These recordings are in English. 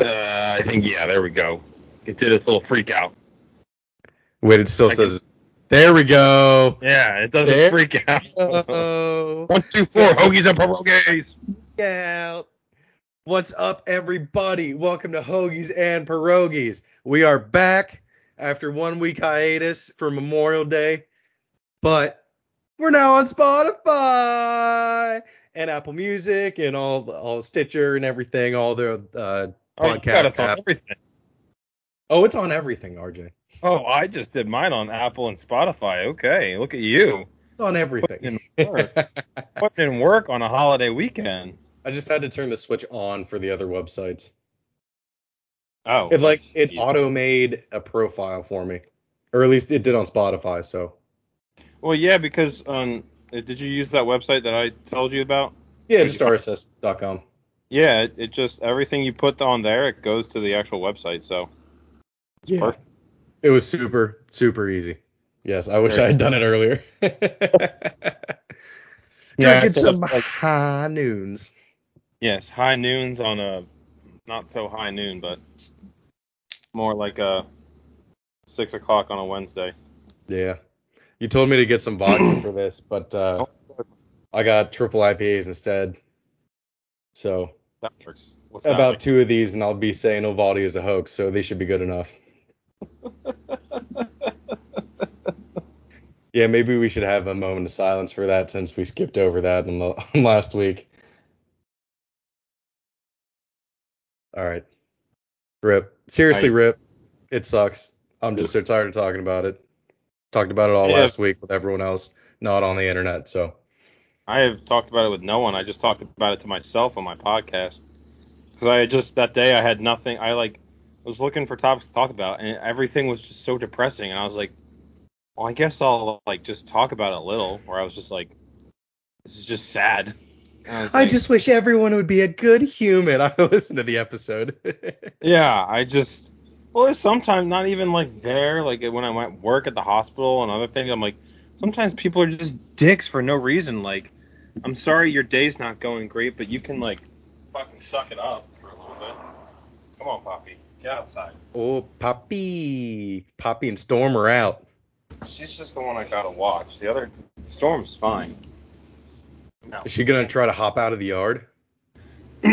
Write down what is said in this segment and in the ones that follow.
Uh, I think yeah, there we go. It did its little freak out. Wait, it still I says. There we go. Yeah, it does There its freak out. Oh, One, two, four, hoagies and pierogies. Yeah. What's up, everybody? Welcome to Hoagies and Pierogies. We are back after one week hiatus for Memorial Day, but we're now on Spotify and Apple Music and all all Stitcher and everything, all the uh, Oh, got podcast us on app. everything. Oh, it's on everything, RJ. Oh, I just did mine on Apple and Spotify. Okay, look at you. It's on everything. Putting in work, putting in work on a holiday weekend. I just had to turn the switch on for the other websites. Oh, It like it auto made a profile for me, or at least it did on Spotify. So Well, yeah, because um, did you use that website that I told you about? yeah, just RSS.com. Yeah, it, it just everything you put on there, it goes to the actual website. So it's Yeah. perfect. It was super super easy. Yes, I wish Very I had done it earlier. Yeah, Drinking so some like- high noons. Yes, high noons on a not so high noon, but more like a six o'clock on a Wednesday. Yeah, you told me to get some vodka for this, but uh, I got triple IPAs instead. So That works. What's about mean? two of these, and I'll be saying Uvalde is a hoax, so they should be good enough. Yeah, maybe we should have a moment of silence for that since we skipped over that in the, last week. All right. Rip. Seriously, I- Rip. It sucks. I'm just so tired of talking about it. Talked about it all Yeah. last week with everyone else, not on the internet. So, I have talked about it with no one. I just talked about it to myself on my podcast. Because I just that day I had nothing. I like was looking for topics to talk about, and everything was just so depressing. And I was like, well, I guess I'll like just talk about it a little. Where I was just like, this is just sad. I, I like, just wish everyone would be a good human. I listened to the episode. yeah, I just well, there's sometimes not even like there. Like when I went work at the hospital and other things, I'm like, sometimes people are just dicks for no reason. Like, I'm sorry your day's not going great, but you can like fucking suck it up for a little bit. Come on, Poppy, get outside. oh, Poppy. Poppy and Storm are out. She's just the one I gotta watch. The other Storm's fine. No. Is she to try to hop out of the yard?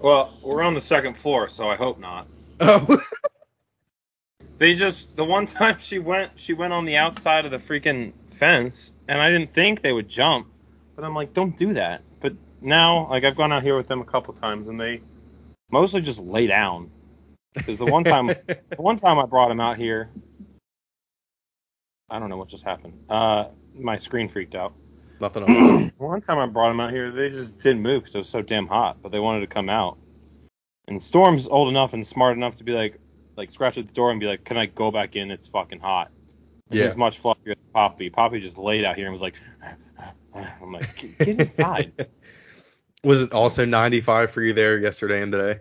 well, we're on the second floor, so I hope not. Oh. They just the one time she went she went on the outside of the freaking fence and I didn't think they would jump. But I'm like, don't do that. But now, like I've gone out here with them a couple times and they mostly just lay down. Because the one time the one time I brought them out here I don't know what just happened. Uh my screen freaked out. Nothing on One time I brought them out here, they just didn't move because it was so damn hot, but they wanted to come out. And Storm's old enough and smart enough to be like, like scratch at the door and be like, "Can I go back in? It's fucking hot." And Yeah. He's much fluffier than Poppy. Poppy just laid out here and was like, "I'm like, "Get- get inside." Was it also 95 for you there yesterday and today?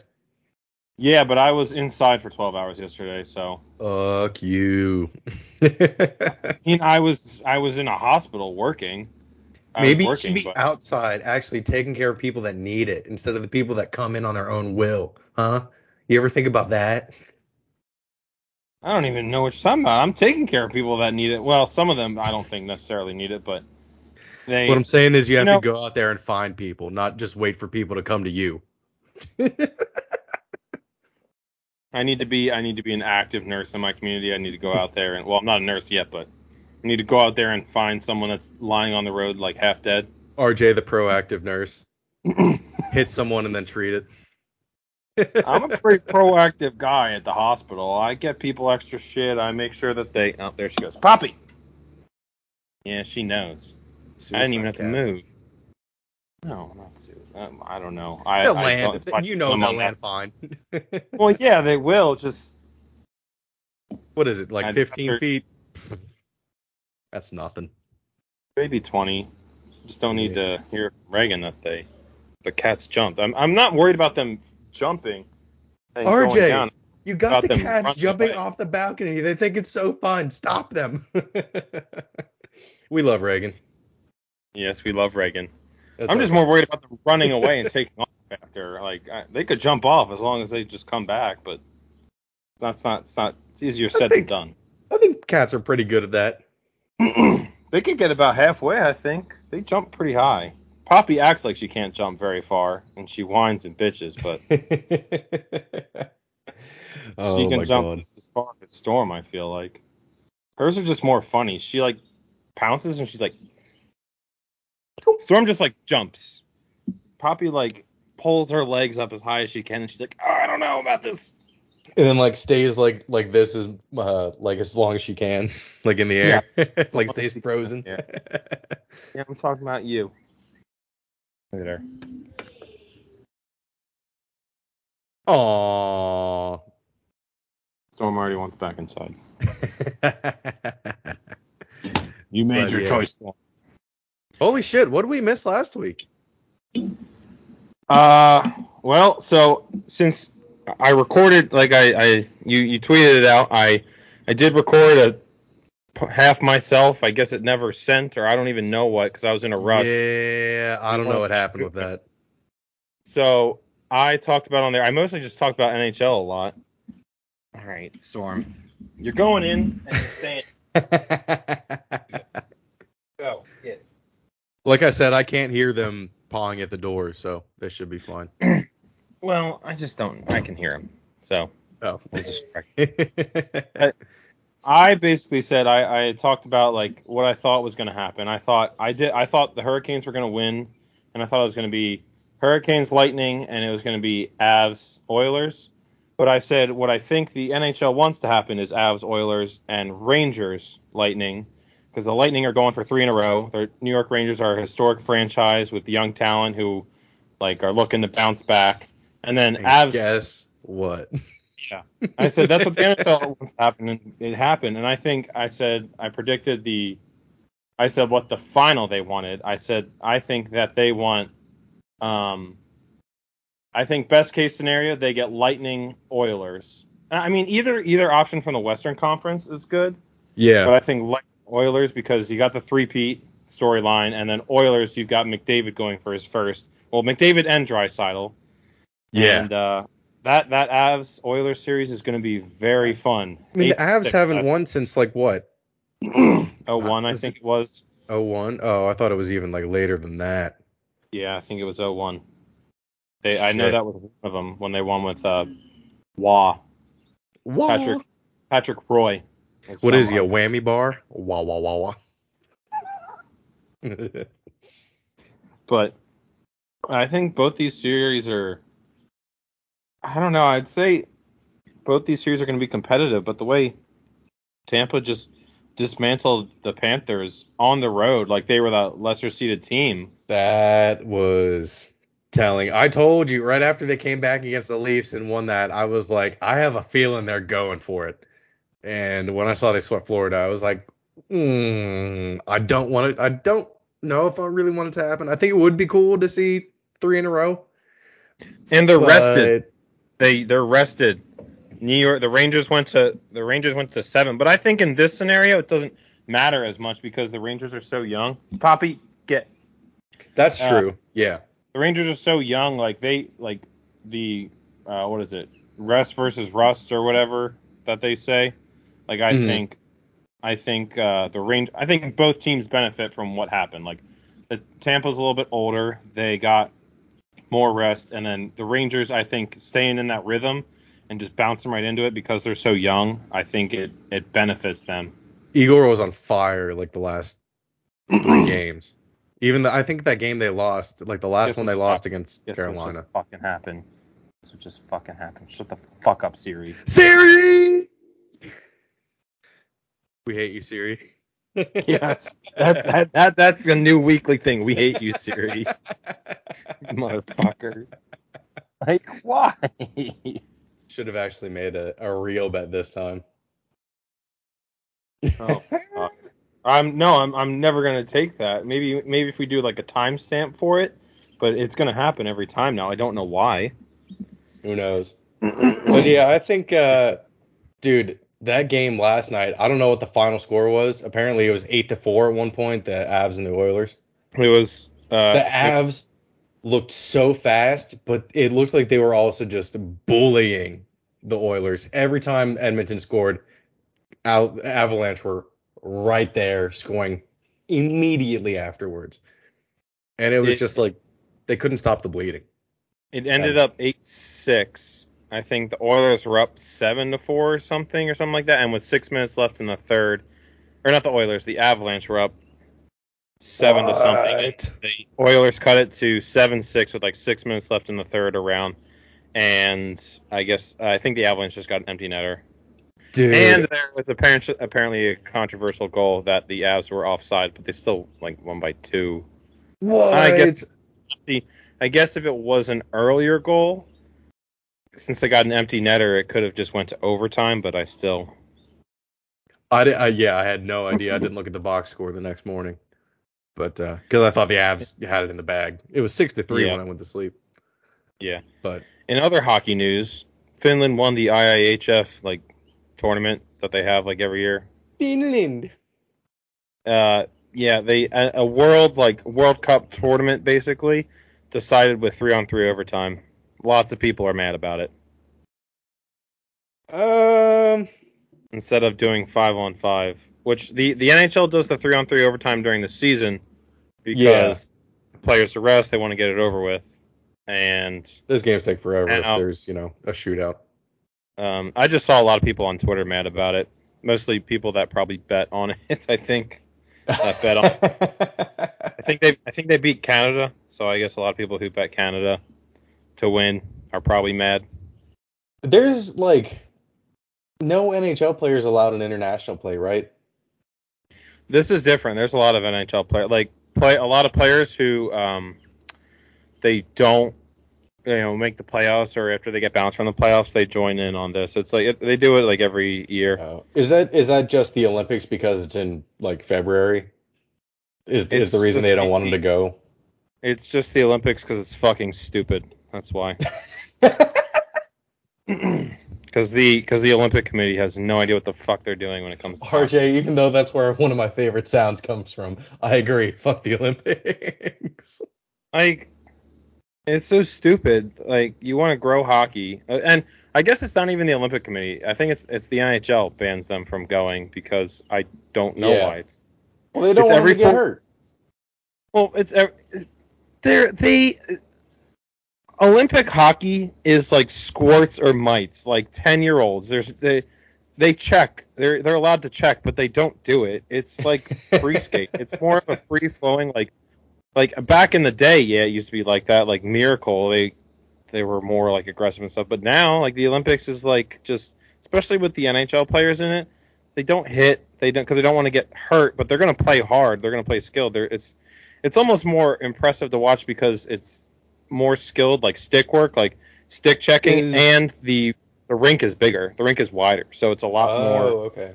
yeah, but I was inside for 12 hours yesterday, so Fuck you. I mean, I was I was in a hospital working. I Maybe you should be but- outside actually taking care of people that need it instead of the people that come in on their own will. Huh? You ever think about that? I don't even know what you're talking about. I'm taking care of people that need it. Well, some of them I don't think necessarily need it, but they. What I'm saying is you have know- to go out there and find people, not just wait for people to come to you. I need to be I need to be an active nurse in my community. I need to go out there and well, I'm not a nurse yet, but I need to go out there and find someone that's lying on the road like half dead. RJ, the proactive nurse, hit someone and then treat it. I'm a pretty proactive guy at the hospital. I get people extra shit. I make sure that they. Oh, there she goes, Poppy. Yeah, she knows. I didn't even have to Suicide move. No, not suicide. Um, I don't know. I, They'll I land. you know they'll land fine. Well, yeah, they will. Just what is it, like I'd 15 rather- feet? That's nothing. maybe 20. Just don't need to hear from Reagan that they the cats jumped. I'm I'm not worried about them jumping. RJ. You got the cats jumping away. off the balcony. They think it's so fun. Stop them. we love Reagan. Yes, we love Reagan. That's I'm our just more worried about them running away and taking off. after. Like I, they could jump off as long as they just come back, but that's not. It's not. It's easier said think- than done. I think cats are pretty good at that. they could get about halfway. I think they jump pretty high. Poppy acts like she can't jump very far, and she whines and bitches, but oh she can jump god. just as far as Storm. I feel like hers are just more funny. She like pounces and she's like, Storm just like jumps. Poppy like pulls her legs up as high as she can, and she's like, oh, I don't know about this. And then like stays like like this is uh like as long as she can, like in the air, like stays frozen. Yeah. Yeah, I'm talking about you. Look at her. Aww. Storm already wants back inside. You made But your yeah. choice, Storm. Holy shit! What did we miss last week? Uh, well, so since I recorded, like I, I you, you tweeted it out, I, I did record a half myself. I guess it never sent, or I don't even know what, because I was in a rush. Yeah, I don't know what happened with that. So I talked about on there. I mostly just talked about NHL a lot. All right, Storm, you're going in and you're staying. Go. Get. Like I said, I can't hear them pawing at the door, so this should be fine. Well, I just don't. I can hear them, So Oh. we'll just. I basically said I, I talked about like what I thought was going to happen. I thought I did. I thought the Hurricanes were going to win, and I thought it was going to be Hurricanes Lightning, and it was going to be Avs Oilers. But I said what I think the NHL wants to happen is Avs Oilers and Rangers Lightning, because the Lightning are going for three in a row. The New York Rangers are a historic franchise with young talent who like are looking to bounce back, and then And Avs. Guess what? Yeah, I said that's what the NFL wants to happen, and it happened. And I think I said I predicted the. I said what the final they wanted. I said I think that they want. Um. I think best case scenario they get Lightning Oilers. I mean either either option from the Western Conference is good, Yeah. but I think Lightning Oilers because you got the three-peat storyline, and then Oilers you've got McDavid going for his first. Well, McDavid and Draisaitl. yeah. And uh, that that Avs Oilers series is going to be very fun. I mean, the Eight to Avs haven't won since like what? Oh one, I think it was. Oh one? Oh, I thought it was even like later than that. Yeah, I think it was oh one. They, I know that was one of them when they won with uh, Wah Wah. Patrick Patrick Roy. What is he? A whammy bar? Wah wah wah wah. But I think both these series are. I don't know. I'd say both these series are going to be competitive, but the way Tampa just dismantled the Panthers on the road, like they were the lesser seeded team. that was telling. I told you right after they came back against the Leafs and won that, I was like, I have a feeling they're going for it. And when I saw they swept Florida, I was like, mm, I don't want it. I don't know if I really want it to happen. I think it would be cool to see three in a row. And they're rested. They they're rested. New York the Rangers went to the Rangers went to seven, but I think in this scenario it doesn't matter as much because the Rangers are so young. Poppy, get That's Uh, true. yeah. the Rangers are so young, like they like the uh, what is it, rest versus rust or whatever that they say. Like I Mhm. think, I think uh, the range, I think both teams benefit from what happened. Like the Tampa's a little bit older, they got more rest, and then the Rangers, I think, staying in that rhythm and just bouncing right into it because they're so young, I think it it benefits them. Igor was on fire like the last three games. Even the, I think that game they lost, like the last one they lost happened? against Guess what Carolina. just fucking happened? What just fucking happened? Shut the fuck up, Siri. Siri. We hate you, Siri. Yes, that, that that that's a new weekly thing. We hate you, Siri, motherfucker. Like why? Should have actually made a, a real bet this time. Oh, fuck. I'm no, I'm I'm never gonna take that. Maybe maybe if we do like a timestamp for it, but it's gonna happen every time now. I don't know why. Who knows? But yeah, I think, uh, dude, that game last night. I don't know what the final score was. Apparently, it was eight to four at one point. The Avs and the Oilers. It was uh, The Avs looked so fast, but it looked like they were also just bullying the Oilers. Every time Edmonton scored, Al- Avalanche were right there scoring immediately afterwards. And it was It- just like they couldn't stop the bleeding. It ended up eight six. I think the Oilers were up seven to four or something or something like that, and with six minutes left in the third, or not the Oilers, the Avalanche were up seven to something. What? The Oilers cut it to seven six with like six minutes left in the third around, and I guess I think the Avalanche just got an empty netter. Dude. And there was apparently apparently a controversial goal that the Avs were offside, but they still like won by two. what? I guess I guess if it was an earlier goal, since they got an empty netter, it could have just went to overtime. But I still, I, di- I yeah, I had no idea. I didn't look at the box score the next morning, but because I thought the Avs had it in the bag. It was six to three Yeah. when I went to sleep. yeah. But In other hockey news, Finland won the IIHF like tournament that they have like every year. Finland. Uh, yeah, they a, a world like World Cup tournament basically decided with three on three overtime. Lots of people are mad about it Um. instead of doing five on five, which the the NHL does the three on three overtime during the season because players to rest, they want to get it over with, and Those games take forever if Ow. there's you know a shootout. Um, I just saw a lot of people on Twitter mad about it. Mostly people that probably bet on it. I think. I bet on. I think they. I think they beat Canada. So I guess a lot of people who bet Canada to win are probably mad. There's like no NHL players allowed in international play, right? This is different. There's a lot of NHL players, like play a lot of players who um, they don't, you know, make the playoffs or after they get bounced from the playoffs, they join in on this. It's like it, they do it like every year. Oh. Is that is that just the Olympics because it's in like February? Is It's is the reason they don't want them to go? It's just the Olympics because it's fucking stupid. That's why. Because the because the Olympic Committee has no idea what the fuck they're doing when it comes to hockey. RJ, even though that's where one of my favorite sounds comes from, I agree. Fuck the Olympics. Like, it's so stupid. Like, you want to grow hockey, Uh, and I guess it's not even the Olympic Committee. I think it's it's the NHL bans them from going because I don't know Yeah. why. It's Well, they don't It's want every to get hurt. well, it's ev- they're they Olympic hockey is like squirts or mites, like ten year olds. There's they they check. They're they're allowed to check, but they don't do it. It's like free skate. It's more of a free flowing like like back in the day, yeah, it used to be like that. Like Miracle, they they were more like aggressive and stuff. But now, like the Olympics is like just, especially with the NHL players in it, they don't hit. They don't because they don't want to get hurt, but they're gonna play hard. They're gonna play skilled. They're, it's it's almost more impressive to watch because it's more skilled, like stick work, like stick checking, Is- and the the rink is bigger. The rink is wider, so it's a lot more Oh, okay.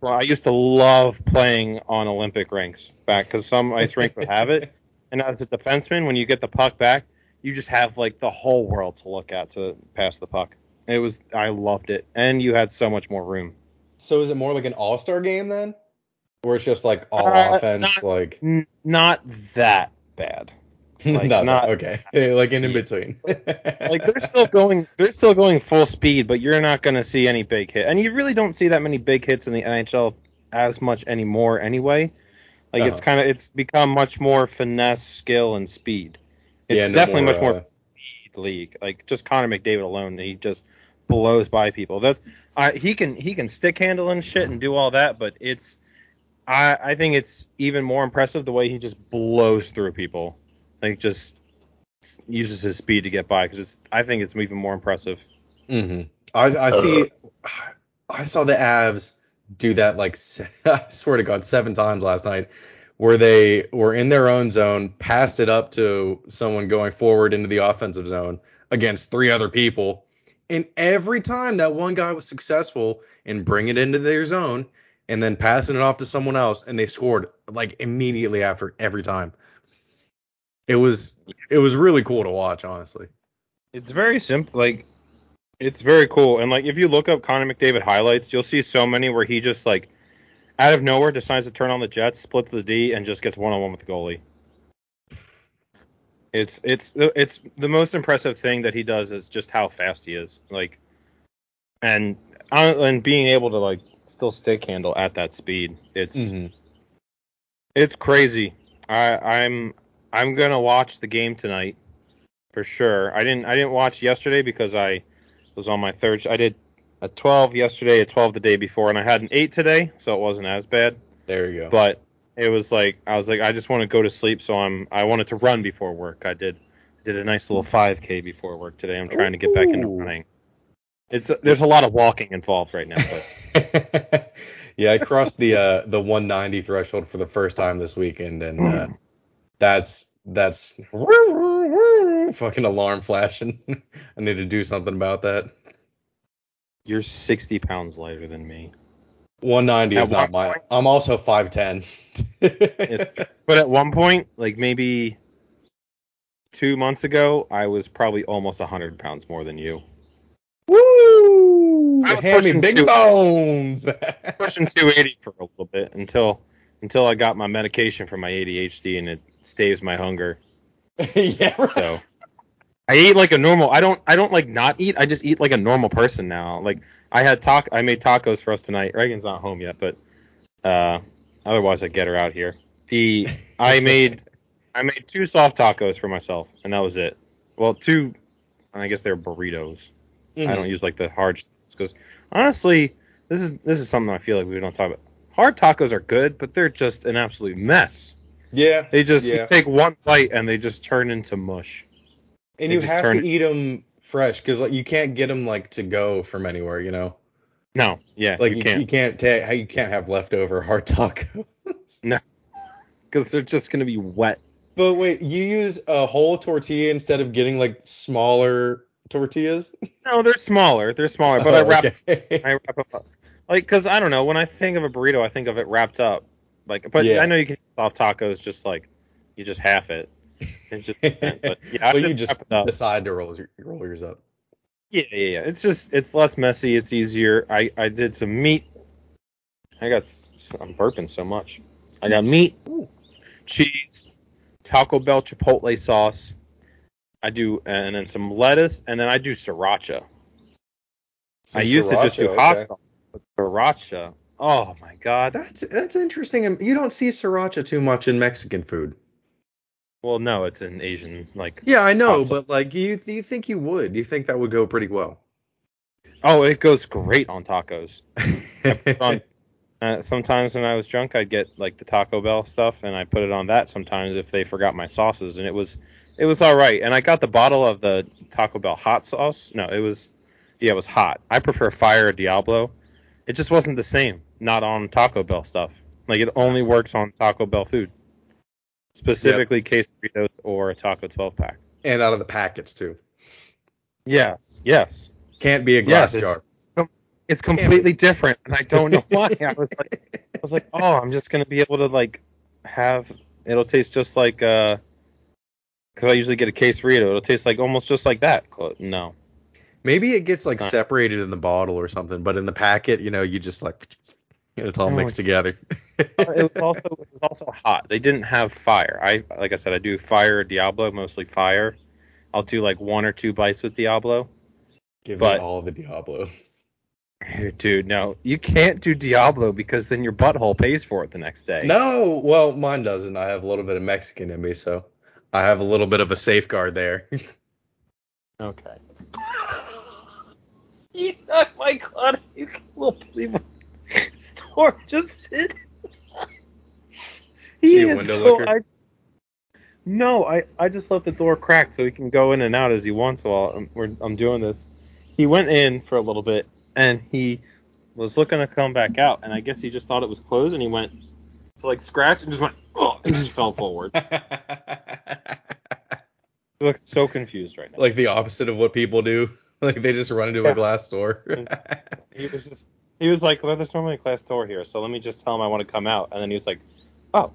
well, I used to love playing on Olympic rinks back because some ice rink would have it. And as a defenseman, when you get the puck back, you just have like the whole world to look at to pass the puck. It was I loved it, and you had so much more room. So is it more like an all star game then? Or it's just like all Uh, offense, not- like not that bad. like, not, not- okay, like in, in between. Like they're still going, they're still going full speed, but you're not going to see any big hit, and you really don't see that many big hits in the NHL as much anymore anyway. Like it's Uh-huh. kind of it's become much more finesse, skill, and speed. It's Yeah, no definitely more, much more uh, speed league. Like just Connor McDavid alone, he just blows by people. That's I he can he can stick handle and shit and do all that, but it's I I think it's even more impressive the way he just blows through people. Like just uses his speed to get by because it's I think it's even more impressive. hmm I, I see. I saw the Avs do that like I swear to God seven times last night, where they were in their own zone, passed it up to someone going forward into the offensive zone against three other people, and every time that one guy was successful in bringing it into their zone and then passing it off to someone else, and they scored like immediately after every time. It was it was really cool to watch, honestly. It's very simple. Like, it's very cool. And like, if you look up Connor McDavid highlights, you'll see so many where he just like, out of nowhere, decides to turn on the Jets, splits the D, and just gets one on one with the goalie. It's It's it's it's the most impressive thing that he does is just how fast he is. Like, and uh, and being able to like still stick handle at that speed. It's Mhm. it's crazy. I I'm I'm gonna watch the game tonight for sure. I didn't I didn't watch yesterday because I was on my third. I did a 12 yesterday, a 12 the day before, and I had an eight today, so it wasn't as bad. There you go. But it was like I was like I just want to go to sleep, so I'm I wanted to run before work. I did did a nice little 5k before work today. I'm trying to get back into Ooh. running. It's there's a lot of walking involved right now, but yeah, I crossed the uh, the 190 threshold for the first time this weekend, and uh, that's that's fucking alarm flashing. I need to do something about that. you're 60 pounds lighter than me. 190 is not one my. I'm also 5'10. But at one point, like maybe two months ago, I was probably almost 100 pounds more than you. Woo! I was Hand pushing big two- bones. Pushing 280 for a little bit until until I got my medication for my ADHD and it staves my hunger. yeah. Right. So I eat like a normal. I don't. I don't like not eat. I just eat like a normal person now. Like I had talk. I made tacos for us tonight. Reagan's not home yet, but uh, otherwise I'd get her out here. The I made I made two soft tacos for myself, and that was it. Well, two. I guess they're burritos. I Mhm. don't use like the hard because honestly, this is this is something I feel like we don't talk about. Hard tacos are good, but they're just an absolute mess. Yeah. They just Yeah. take one bite and they just turn into mush. And They you have to eat them fresh because like you can't get them like to go from anywhere, you know. No, yeah, Like you you, can't you can't ta- you can't have leftover hard tacos. No. Because they're just gonna be wet. but wait, you use a whole tortilla instead of getting like smaller tortillas? No, they're smaller. They're smaller, but I Oh, wrap okay. I wrap up like because I don't know when I think of a burrito, I think of it wrapped up. Like, but Yeah. I know you can soft tacos just like you just half it. It's just, but yeah, but you just decide to roll, your, roll yours up. Yeah, yeah, yeah. It's just it's less messy. It's easier. I I did some meat. I got I'm burping so much. I got meat, Ooh. cheese, Taco Bell chipotle sauce. I do and then some lettuce and then I do sriracha. Some I used to just do hot okay. Sriracha. Oh my god. That's that's interesting. You don't see sriracha too much in Mexican food. Well, no, it's an Asian like. Yeah, I know, but like you you think you would? You think that would go pretty well? Oh, it goes great on tacos. Uh, sometimes when I was drunk, I'd get like the Taco Bell stuff, and I put it on that. Sometimes if they forgot my sauces, and it was it was all right. And I got the bottle of the Taco Bell hot sauce. No, it was yeah, it was hot. I prefer Fire Diablo. It just wasn't the same. Not on Taco Bell stuff. Like it only works on Taco Bell food, specifically quesadillas or a Taco 12 pack. and out of the packets too. Yes, yes, Can't be a glass yes. jar. It's, it's completely different, and I don't know why. I was like. I was like, oh, I'm just gonna be able to like have it'll taste just like uh, because I usually get a quesadilla. It'll taste like almost just like that. No, Maybe it gets like It's separated in the bottle or something, but in the packet, you know, you just like it's all mixed it's- together. it was also it was also hot. They didn't have fire. I like I said, I do fire Diablo, mostly fire. I'll do like one or two bites with Diablo. Give but- me all the Diablo. Dude, no, you can't do Diablo because then your butthole pays for it the next day. No, well, mine doesn't. I have a little bit of Mexican in me, so I have a little bit of a safeguard there. Okay. you oh my god, you can't believe what Storm just did. he is so. I, no, I, I just left the door cracked so he can go in and out as he wants while I'm, we're, I'm doing this. He went in for a little bit and he was looking to come back out, and I guess he just thought it was closed and he went to like scratch and just went, oh, and just fell forward. He looks so confused right now. like the opposite of what people do. Like they just run into Yeah. a glass door. He was just he was like, well, there's normally a glass door here, so let me just tell him I want to come out. And then he was like, oh,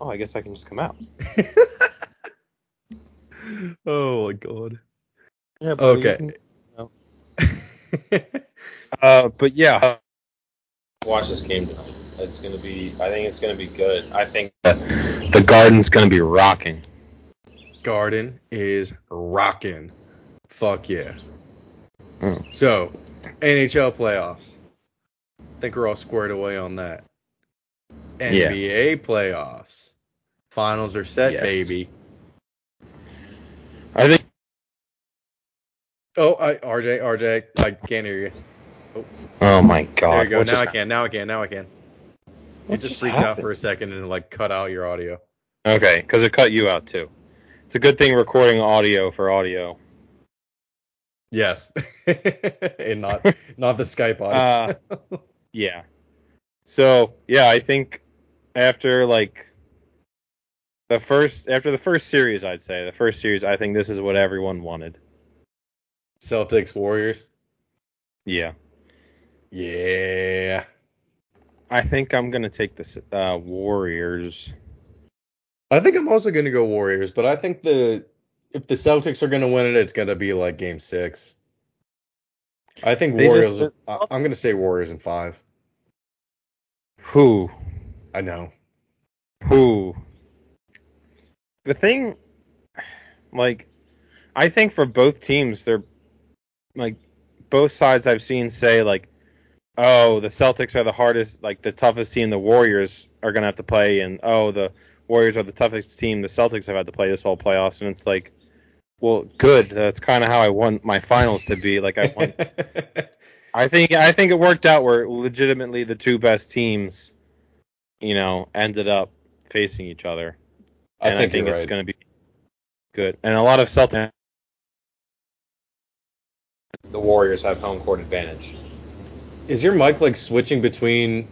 oh, I guess I can just come out. oh my god. Yeah. Okay. Uh, but yeah. Watch this game tonight. It's gonna be. I think it's gonna be good. I think the Garden's gonna be rocking. Garden is rocking. Fuck yeah. Mm. So, NHL playoffs. I think we're all squared away on that. Yeah. NBA playoffs. Finals are set, Yes. baby. I think Oh, I, RJ, RJ, I can't hear you. Oh my god. there you go. what Now I can. Now I can. Now I can. What it just just freaked out for a second and like cut out your audio. Okay, because it cut you out too. It's a good thing recording audio for audio. Yes. and not not the Skype audio. Uh, yeah. So yeah, I think after like the first after the first series, I'd say the first series, I think this is what everyone wanted. Celtics Warriors. Yeah. Yeah. I think I'm gonna take the uh, Warriors. I think I'm also gonna go Warriors, but I think the if the Celtics are gonna win it, it's gonna be like Game Six. I think They Warriors. just- I- I'm gonna say Warriors in five. Who? I know. Who? The thing, like, I think for both teams, they're like both sides I've seen say like, oh, the Celtics are the hardest, like the toughest team. The Warriors are gonna have to play, and oh, the Warriors are the toughest team. The Celtics have had to play this whole playoffs, and it's like, well, good. That's kind of how I want my finals to be. Like I want. I think I think it worked out where legitimately the two best teams, you know, ended up facing each other I and think, I think it's right. going to be good. And a lot of Celtics. The Warriors have home court advantage. Is your mic like switching between?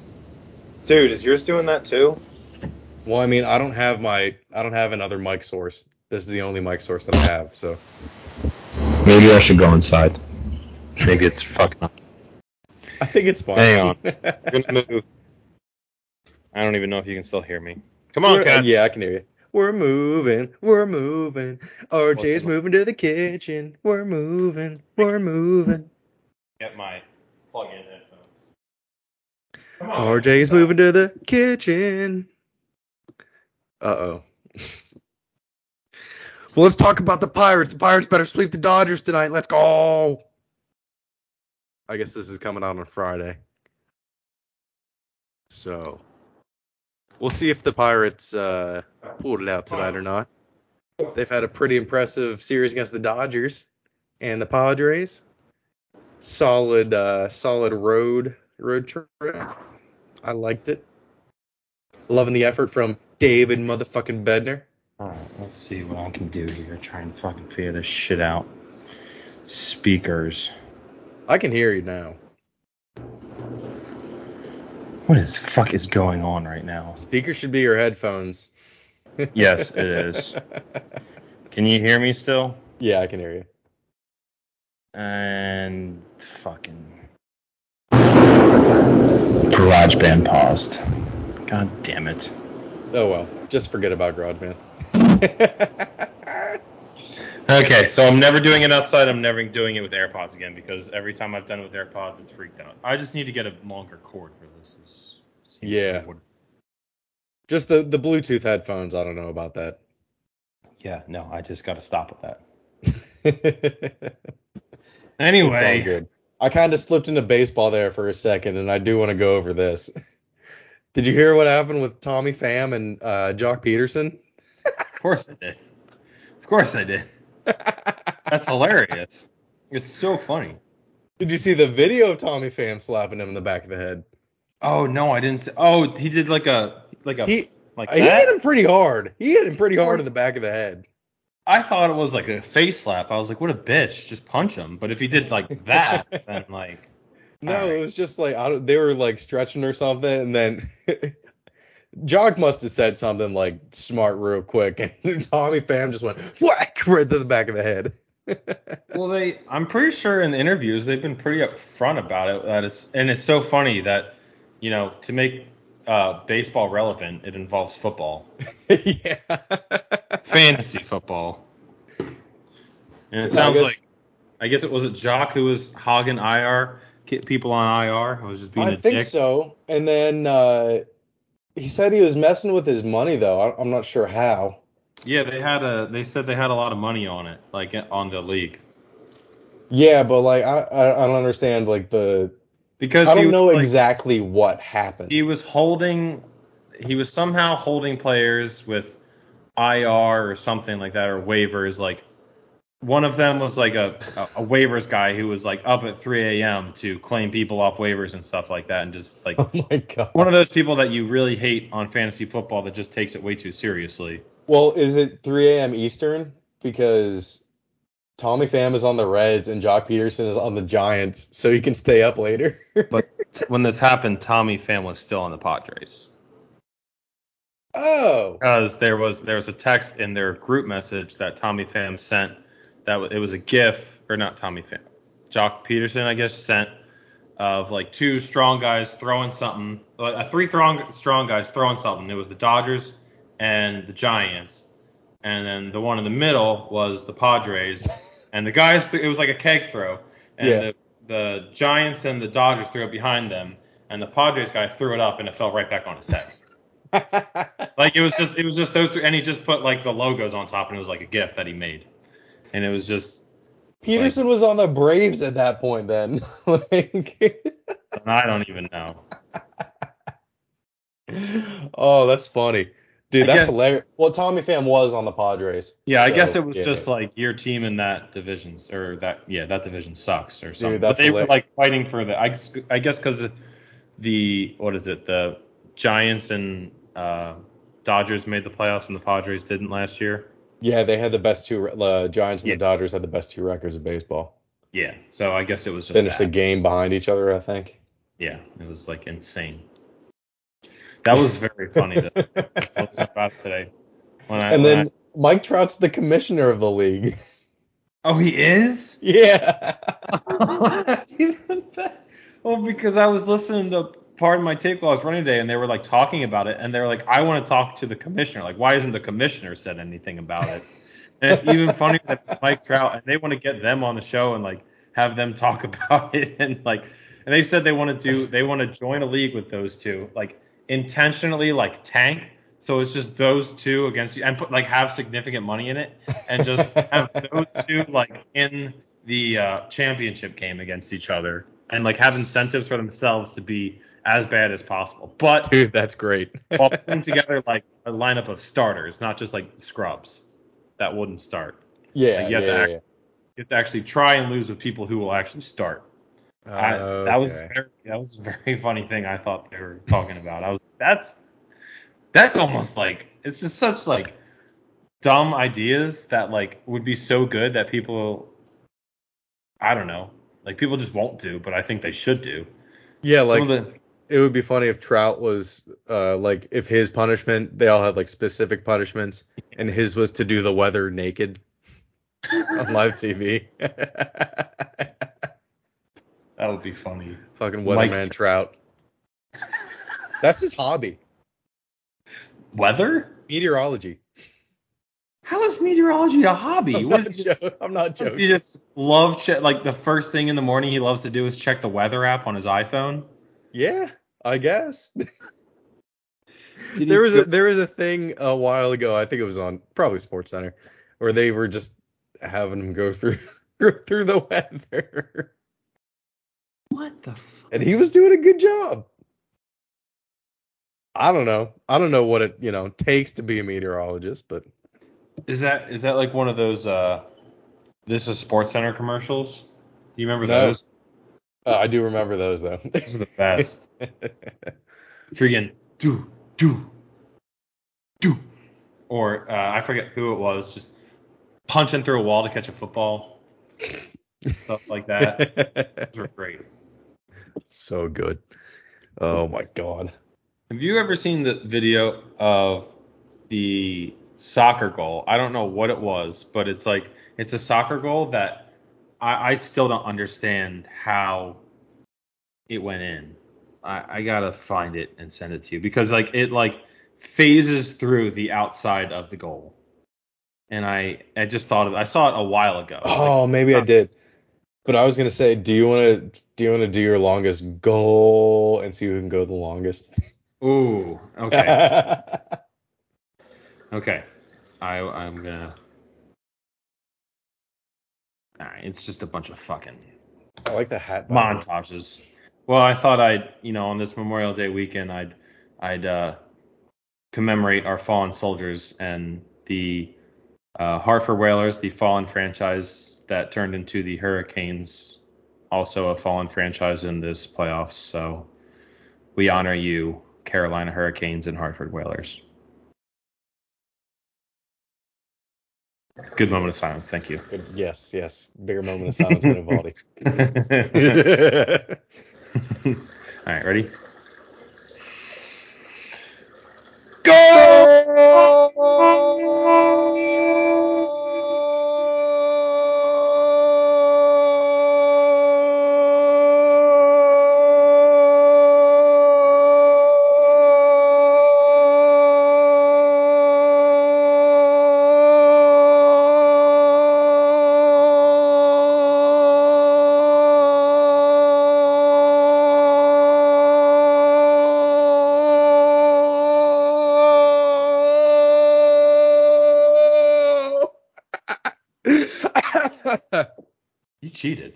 Dude, is yours doing that too? Well, I mean, I don't have my, I don't have another mic source. This is the only mic source that I have. So Maybe I should go inside. Maybe it's fucking up. I think it's fine. Hang on. I'm gonna move. I don't even know if you can still hear me. Come on, We're- uh, Kat. yeah, I can hear you. We're moving, we're moving. RJ's What the- moving to the kitchen. We're moving, we're moving. Get my plug-in headphones. Come on. RJ's moving to the kitchen. Uh oh. Well, let's talk about the Pirates. The Pirates better sweep the Dodgers tonight. Let's go. I guess this is coming out on Friday. So we'll see if the Pirates uh, pulled it out tonight or not. They've had a pretty impressive series against the Dodgers and the Padres. Solid, uh, solid road road trip. I liked it. Loving the effort from David motherfucking Bednar. Alright, let's see what I can do here. Trying to fucking figure this shit out. Speakers. I can hear you now. What is fuck is going on right now? Speaker should be your headphones. Yes, it is. Can you hear me still? yeah, I can hear you. And fucking GarageBand paused. God damn it. Oh well, just forget about GarageBand. Okay, so I'm never doing it outside. I'm never doing it with AirPods again because every time I've done it with AirPods, it's freaked out. I just need to get a longer cord for this. It's- seems Yeah. weird. just the the Bluetooth headphones. I don't know about that. Yeah, no, I just got to stop with that. it's Anyway, all good. I kind of slipped into baseball there for a second, and I do want to go over this. Did you hear what happened with Tommy Pham and uh, Joc Pederson? Of course I did. Of course I did. That's hilarious. It's so funny. Did you see the video of Tommy Pham slapping him in the back of the head? Oh no, I didn't. See, oh, he did like a like a He like he that. hit him pretty hard. He hit him pretty hard in the back of the head. I thought it was like a face slap. I was like, what a bitch, just punch him. But if he did like that, then like No, Alright. it was just like I don't, they were like stretching or something, and then Joc must have said something like smart real quick, and Tommy Pham just went whack right to the back of the head. Well, they, I'm pretty sure in the interviews they've been pretty upfront about it. That is, and it's so funny that, you know, to make uh, baseball relevant, it involves football, yeah. fantasy football. And I it sounds guess- like, I guess it was it Joc who was hogging IR, ki- people on IR. I was just being I a think dick. so. And then uh, he said he was messing with his money though. I, I'm not sure how. Yeah, they had a. They said they had a lot of money on it, like on the league, Yeah, but like I I I don't understand like the because I don't was, know like, exactly what happened. He was holding. He was somehow holding players with IR or something like that, or waivers. Like one of them was like a oh. a, a waivers guy who was like up at 3 a.m. to claim people off waivers and stuff like that, and just like Oh my god. one of those people that you really hate on fantasy football that just takes it way too seriously. Well, is it 3 a.m. Eastern? Because Tommy Pham is on the Reds and Joc Pederson is on the Giants, so he can stay up later. But when this happened, Tommy Pham was still on the Padres. oh, because there was there was a text in their group message that Tommy Pham sent that it was a GIF or not Tommy Pham, Joc Pederson I guess sent of like two strong guys throwing something, like uh, three strong strong guys throwing something. It was the Dodgers and the Giants, and then the one in the middle was the Padres, and the guys it was like a keg throw, and Yeah. the the Giants and the Dodgers threw it behind them, and the Padres guy threw it up and it fell right back on his head. Like it was just it was just those three, and he just put like the logos on top, and it was like a GIF that he made, and it was just Pederson was on the Braves at that point then. like, I don't even know. oh, that's funny. Dude, I that's guess- hilarious. Well, Tommy Pham was on the Padres. Yeah, I So, guess it was yeah. just like your team in that division, or that yeah that division sucks or something. that's but they were like fighting for the I guess, I guess because the what is it the Giants and uh, Dodgers made the playoffs and the Padres didn't last year. Yeah, they had the best two. The Giants and Yeah. the Dodgers had the best two records of baseball. Yeah, so I guess it was just Finished a game behind each other, I think. Yeah, it was like insane. That was very funny to listen about today. When I, And when then Mike Trout's the commissioner of the league. Oh, he is. yeah. well, because I was listening to part of my tape while I was running today, and they were like talking about it, and they were like, "I want to talk to the commissioner. Like, why isn't the commissioner said anything about it?" And it's even funnier that it's Mike Trout, and they want to get them on the show and like have them talk about it, and like, and they said they want to do, they want to join a league with those two, like intentionally like tank. So it's just those two against you, and put like have significant money in it, and just have those two like in the uh, championship game against each other, and like have incentives for themselves to be as bad as possible, but Dude, that's great. while putting together like a lineup of starters, not just like scrubs that wouldn't start. yeah, Like, you yeah, have to yeah, act- yeah. You have to actually try and lose with people who will actually start. I, oh, that was very, that was a very funny thing I thought they were talking about. I was that's that's almost like it's just such like dumb ideas that like would be so good that people I don't know like people just won't do, but I think they should do. yeah, Some like the it would be funny if Trout was uh like if his punishment they all had like specific punishments and his was to do the weather naked on live TV. that would be funny. Fucking Mike- weatherman Trout. That's his hobby. Weather? Meteorology. How is meteorology a hobby? I'm What not, is he, jo- I'm not joking. he just love che- like the first thing in the morning he loves to do is check the weather app on his iPhone? Yeah, I guess. There was go- a there was a thing a while ago. I think it was on probably Sports Center where they were just having him go through go through the weather, what the fuck? and he was doing a good job. I don't know. I don't know what it you know takes to be a meteorologist, but Is that is that like one of those uh this is Sports Center commercials? Do you remember No. those? uh, I do remember those though. Those are the best. Freaking do do do or uh, I forget who it was, just punching through a wall to catch a football. Stuff like that. Those are great. so good. Oh my god. Have you ever seen the video of the soccer goal? I don't know what it was, but it's like it's a soccer goal that I, I still don't understand how it went in. I, I gotta find it and send it to you because like it like phases through the outside of the goal, and I I just thought of I saw it a while ago. Oh, Like, maybe I uh, did. But I was gonna say, do you want to do you want to do your longest goal and see who can go the longest? Ooh, okay, okay. I I'm gonna. Alright, it's just a bunch of fucking I like the hat. by the way. montages. Well, I thought I'd, you know, on this Memorial Day weekend, I'd, I'd uh, commemorate our fallen soldiers and the uh, Hartford Whalers, the fallen franchise that turned into the Hurricanes, also a fallen franchise in this playoffs. So we honor you, Carolina Hurricanes and Hartford Whalers. Good moment of silence. Thank you. Good- Yes, yes. Bigger moment of silence than Uvalde. All right, ready? You cheated.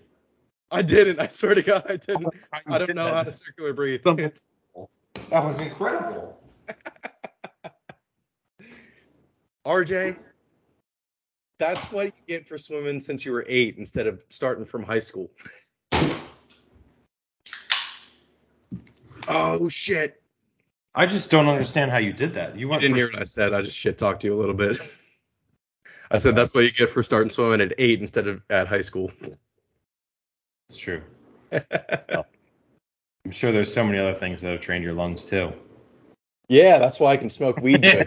I didn't. I swear to God, I didn't. Oh, I don't know how to circular breathe. Something- That was incredible. RJ, that's what you get for swimming since you were eight instead of starting from high school. Oh shit! I just don't understand how you did that. You You went didn't hear what I said. I just shit talked to you a little bit. I said that's what you get for starting swimming at eight instead of at high school. It's true. I'm sure there's so many other things that have trained your lungs too. yeah, that's why I can smoke weed.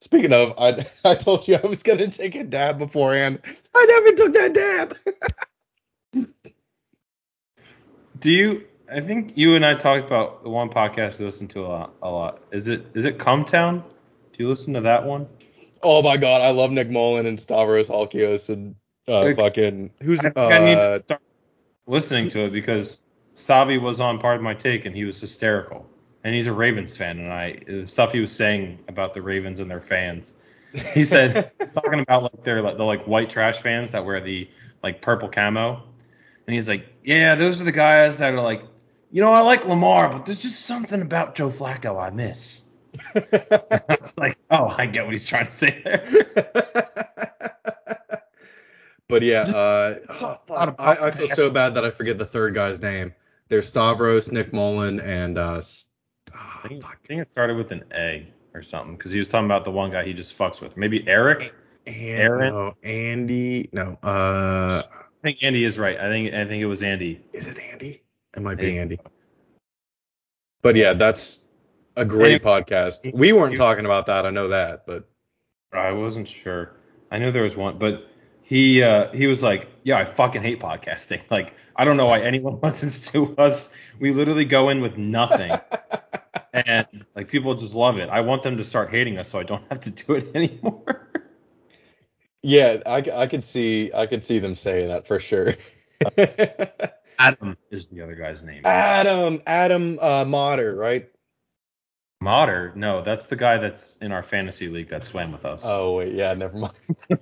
Speaking of, I I told you I was gonna take a dab beforehand. I never took that dab. Do you? I think you and I talked about the one podcast you listen to a lot. A lot. Is it? Is it Cumtown? Do you listen to that one? Oh my god, I love Nick Mullen and Stavros Halkias and uh, Nick- fucking who's I think I need uh to start listening to it because Stavi was on part of my take and he was hysterical. And he's a Ravens fan, and I the stuff he was saying about the Ravens and their fans. He said he's talking about like their the like white trash fans that wear the like purple camo, and he's like, yeah, those are the guys that are like, you know, I like Lamar, but there's just something about Joe Flacco I miss. It's like, oh, I get what he's trying to say there. but yeah, uh, Just- oh. I, I feel so bad that I forget the third guy's name. There's Stavros, Nick Mullen, and uh, S- ah, I think, fuck. I think it started with an A or something because he was talking about the one guy he just fucks with. Maybe Eric. And, Aaron? no, Andy. No, uh, I think Andy is right. I think I think it was Andy. is it Andy? It might I be think- Andy. But yeah, that's a great Andy- podcast. We weren't you- talking about that. I know that, but I wasn't sure. I knew there was one, but he uh, he was like, "Yeah, I fucking hate podcasting. Like, I don't know why anyone listens to us. We literally go in with nothing, and like people just love it. I want them to start hating us so I don't have to do it anymore." yeah, I, I could see I could see them saying that for sure. Adam is the other guy's name. Adam Adam uh, Motter, right? Motter? No, that's the guy that's in our fantasy league that swam with us. Oh wait, yeah, never mind.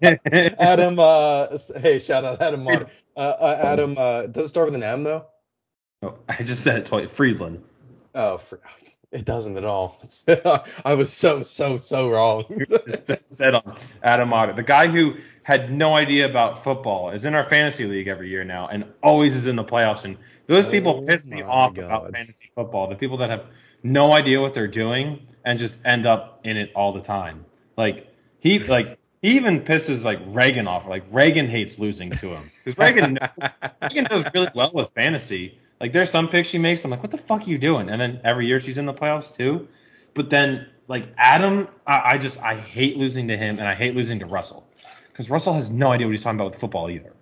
Adam, uh, hey, shout out Adam Motter. Uh, uh, Adam, uh, does it start with an M though? Oh, I just said it twice. Friedland. Oh, for, it doesn't at all. I was so so so wrong. said on Adam Otter, the guy who had no idea about football, is in our fantasy league every year now, and always is in the playoffs. And those oh people Oh piss me off God. about fantasy football. The people that have no idea what they're doing and just end up in it all the time. Like he like he even pisses like Reagan off. Like Reagan hates losing to him because Reagan Reagan does really well with fantasy. Like there's some picks she makes, I'm like, what the fuck are you doing? And then every year she's in the playoffs too. But then like Adam, I, I just I hate losing to him and I hate losing to Russell because Russell has no idea what he's talking about with football either.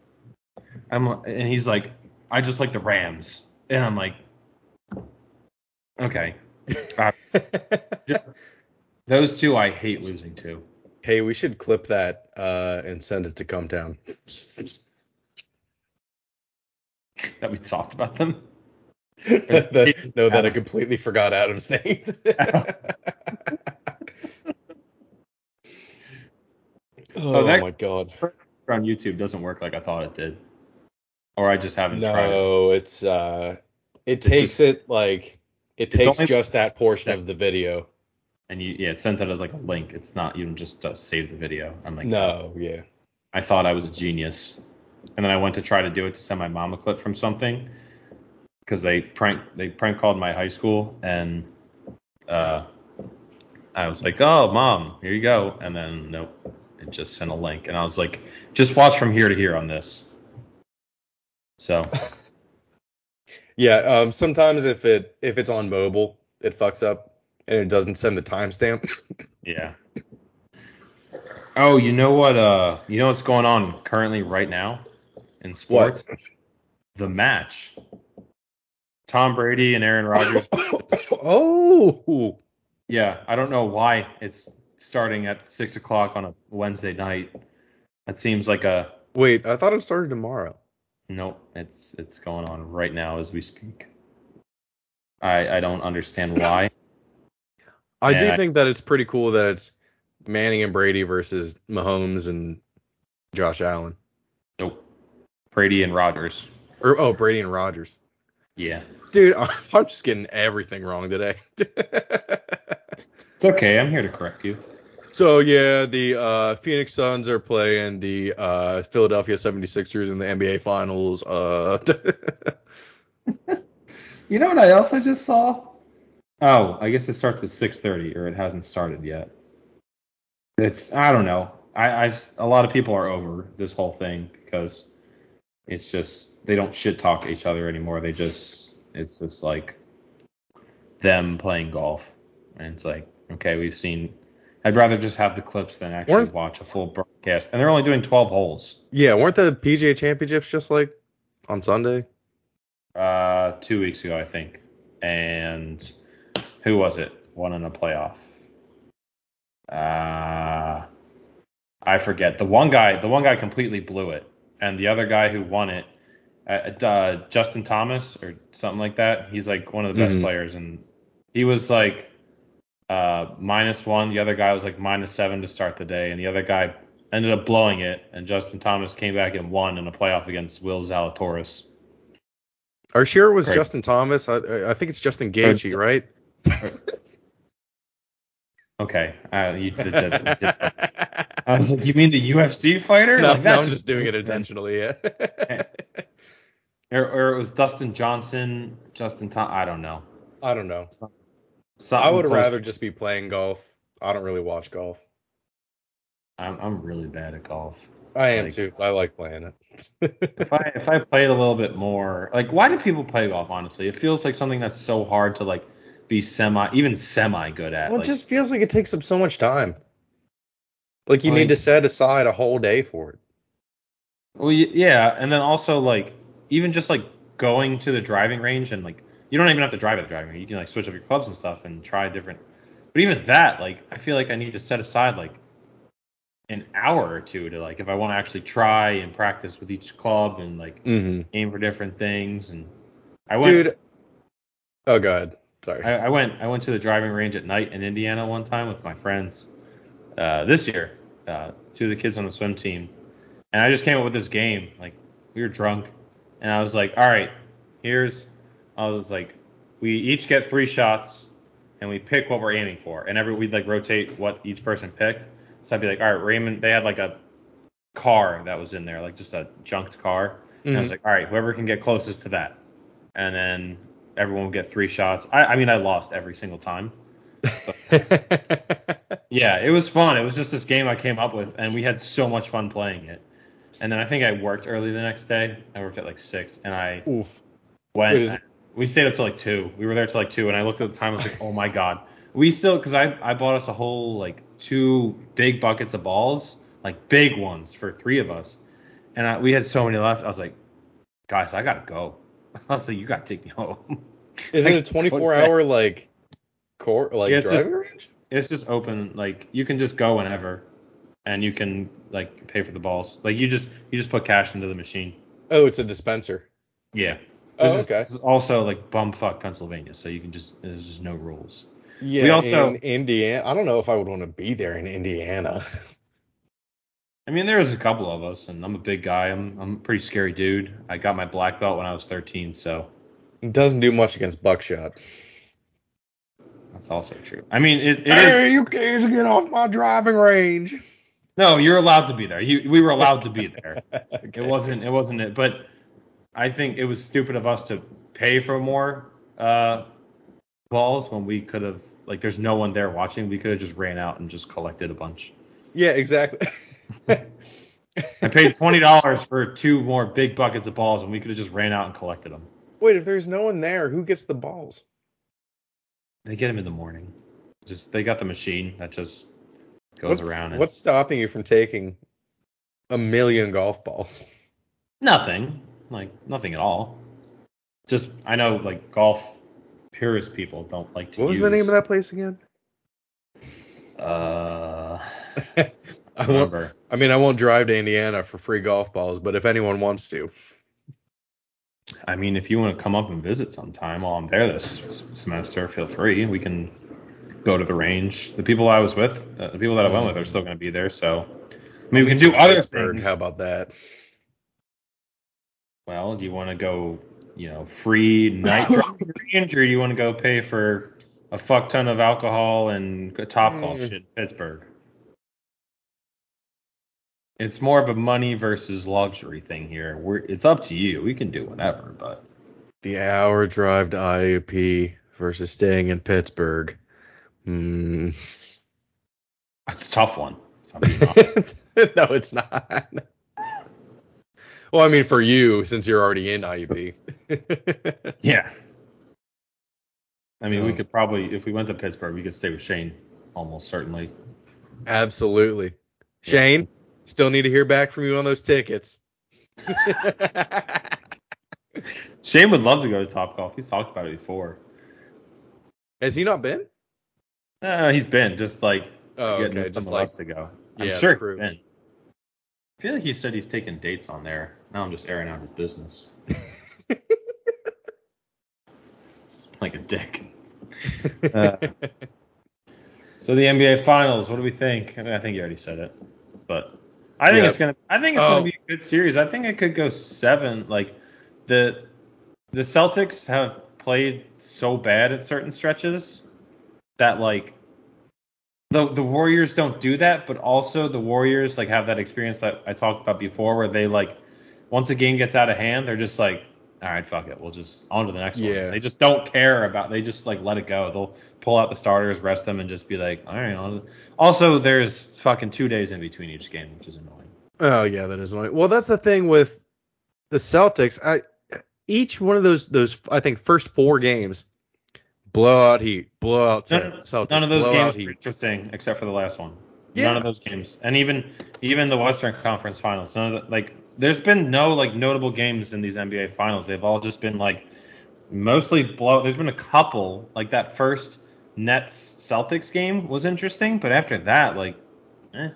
I'm and he's like, I just like the Rams, and I'm like, okay, just- those two I hate losing to. hey, we should clip that uh, and send it to Cumtown. That we talked about them. That, no, that I completely forgot Adam's name. oh, that- my god. on YouTube doesn't work like I thought it did, or I just haven't tried it. No, it's uh it It's takes just- it like it takes just that portion of the video. And you, yeah, it sent that as like a link. It's not even just uh, save the video. I'm like, No, yeah. I thought I was a genius, and then I went to try to do it to send my mom a clip from something, because they prank they prank called my high school, and uh, I was like, oh mom, here you go, and then nope, it just sent a link, and I was like, just watch from here to here on this. So Yeah, um sometimes if it if it's on mobile, it fucks up and it doesn't send the timestamp. yeah. Oh, you know what? Uh, you know what's going on currently right now in sports? The match. Tom Brady and Aaron Rodgers. oh. Yeah, I don't know why it's starting at six o'clock on a Wednesday night. That seems like a Wait, I thought it started tomorrow. nope. It's it's going on right now as we speak. I I don't understand why. I do Yeah. think that it's pretty cool that it's Manning and Brady versus Mahomes and Josh Allen. Nope. Brady and Rodgers. Or oh, Brady and Rodgers. Yeah. Dude, I'm just getting everything wrong today. It's okay. I'm here to correct you. so yeah, the uh, Phoenix Suns are playing the uh, Philadelphia 76ers in the NBA Finals. Uh, You know what I also just saw? Oh, I guess it starts at 6:30 or it hasn't started yet. It's I don't know. I, I a lot of people are over this whole thing because it's just they don't shit talk each other anymore. They just it's just like them playing golf, and it's like okay, we've seen. I'd rather just have the clips than actually Weren't- watch a full broadcast. And they're only doing 12 holes. yeah, weren't the PGA Championships just like on Sunday? uh, two weeks ago, I think. And who was it? Won in a playoff. Uh, I forget. The one guy, the one guy completely blew it, and the other guy who won it, uh, uh, Justin Thomas or something like that. He's like one of the best Mhm. players, and he was like uh, minus one. The other guy was like minus seven to start the day, and the other guy ended up blowing it, and Justin Thomas came back and won in a playoff against Will Zalatoris. Are you sure it was Great. Justin Thomas? I, I think it's Justin Gaethje, right? Okay, uh, you did that. I was like, you mean the UFC fighter? no, like, no, I'm just doing it intentionally. Yeah. Or, or it was Dustin Johnson, Justin Tom. I don't know. I don't know. Something I would rather just be playing golf. I don't really watch golf. I'm, I'm really bad at golf. I am Like- too. I like playing it. If. I if I played a little bit more, like, why do people play golf? Honestly, it feels like something that's so hard to like be semi, even semi good at. well, it like, just feels like it takes up so much time. Like you Like- need to set aside a whole day for it. Well, yeah, and then also like even just like going to the driving range and like you don't even have to drive at the driving range. You can like switch up your clubs and stuff and try different. But even that, like I feel like I need to set aside like an hour or two to like if I want to actually try and practice with each club and like Mm-hmm. aim for different things. And I went, Dude. Oh, go ahead. Sorry. I, I went, I went to the driving range at night in Indiana one time with my friends. Uh, this year, uh, two of the kids on the swim team, and I just came up with this game. Like we were drunk, and I was like, all right, here's, I was like, we each get three shots, and we pick what we're aiming for, and every we'd like rotate what each person picked. So I'd be like, all right, Raymond, they had like a car that was in there, like just a junked car. And I was Mhm. like, all right, whoever can get closest to that. And then everyone would get three shots. I, I mean, I lost every single time. Yeah, it was fun. It was just this game I came up with, and we had so much fun playing it. And then I think I worked early the next day. I worked at like six, and I Oof. went. Is- we stayed up till like two. We were there till like two, and I looked at the time. I was like, oh my god. We still, because I I bought us a whole like two big buckets of balls, like big ones for three of us, and I, we had so many left. I was like, guys, I gotta go. Like, you gotta take me home. Is it a 24 hour like court like Yeah, it's driving just- range? It's just open. Like you can just go whenever, and you can like pay for the balls. Like you just you just put cash into the machine. Oh, it's a dispenser. Yeah. Oh, This is- okay. This is also like bumfuck Pennsylvania, so you can just there's just no rules. Yeah, We also- in Indiana. I don't know if I would want to be there in Indiana. I mean, there's a couple of us, and I'm a big guy. I'm I'm a pretty scary dude. I got my black belt when I was 13, so It doesn't do much against buckshot. that's also true. I mean, it, it is. Hey, you can't get off my driving range. No, you're allowed to be there. You, we were allowed to be there. Okay. It wasn't. It wasn't it. But I think it was stupid of us to pay for more uh, balls when we could have. Like, there's no one there watching. We could have just ran out and just collected a bunch. Yeah, exactly. I paid twenty dollars for two more big buckets of balls, and we could have just ran out and collected them. Wait, if there's no one there, who gets the balls? They get them in the morning. Just they got the machine that just goes what's, around. And What's stopping you from taking a million golf balls? Nothing. Like nothing at all. Just I know like golf purist people don't like to. What was the name of that place again? Uh, I I won't. remember. I mean, I won't drive to Indiana for free golf balls, but if anyone wants to, I mean, if you want to come up and visit sometime while I'm there this semester, feel free. We can go to the range. The people I was with, uh, the people that I went with, are still going to be there. So, I mean, we can do other Pittsburgh, things. How about that? Well, do you want to go, you know, free night driving range, or do you want to go pay for a fuck ton of alcohol and top golf Mm. shit in Pittsburgh? It's more of a money versus luxury thing here. We're, it's up to you. We can do whatever, but The hour drive to IUP versus staying in Pittsburgh. Hmm. it's a tough one. if I'm being honest. no, it's not. Well, I mean, for you, since you're already in IUP. yeah. I mean, we Oh. could probably, if we went to Pittsburgh, we could stay with Shane, almost certainly. Absolutely. Shane, still need to hear back from you on those tickets. Shane would love to go to Top Golf. He's talked about it before. Has he not been? Uh, he's been just like Oh, getting okay. someone Just like, else to go. I'm yeah, sure he's been. I feel like he said he's taking dates on there. Now I'm just airing out his business. Like a dick. Uh, so the NBA Finals, what do we think? I, mean, I think you already said it, but I think Yeah. it's gonna. I think it's Oh. gonna be a good series. I think it could go seven. Like the the Celtics have played so bad at certain stretches that like the the Warriors don't do that, but also the Warriors like have that experience that I talked about before, where they like once a game gets out of hand, they're just like, all right, fuck it, we'll just on to the next Yeah. one. They just don't care about. They just like let it go. They'll pull out the starters, rest them, and just be like, all right. to-" Also, there's fucking two days in between each game, which is annoying. Oh yeah, that is annoying. Well, that's the thing with the Celtics. I each one of those those I think first four games, blowout Heat, blowout None, Celtics, none of those games Heat. interesting except for the last one. Yeah. None of those games, and even even the Western Conference Finals. None of the, like there's been no like notable games in these NBA Finals. They've all just been like mostly blow. There's been a couple like that first Nets Celtics game was interesting, but after that like, eh.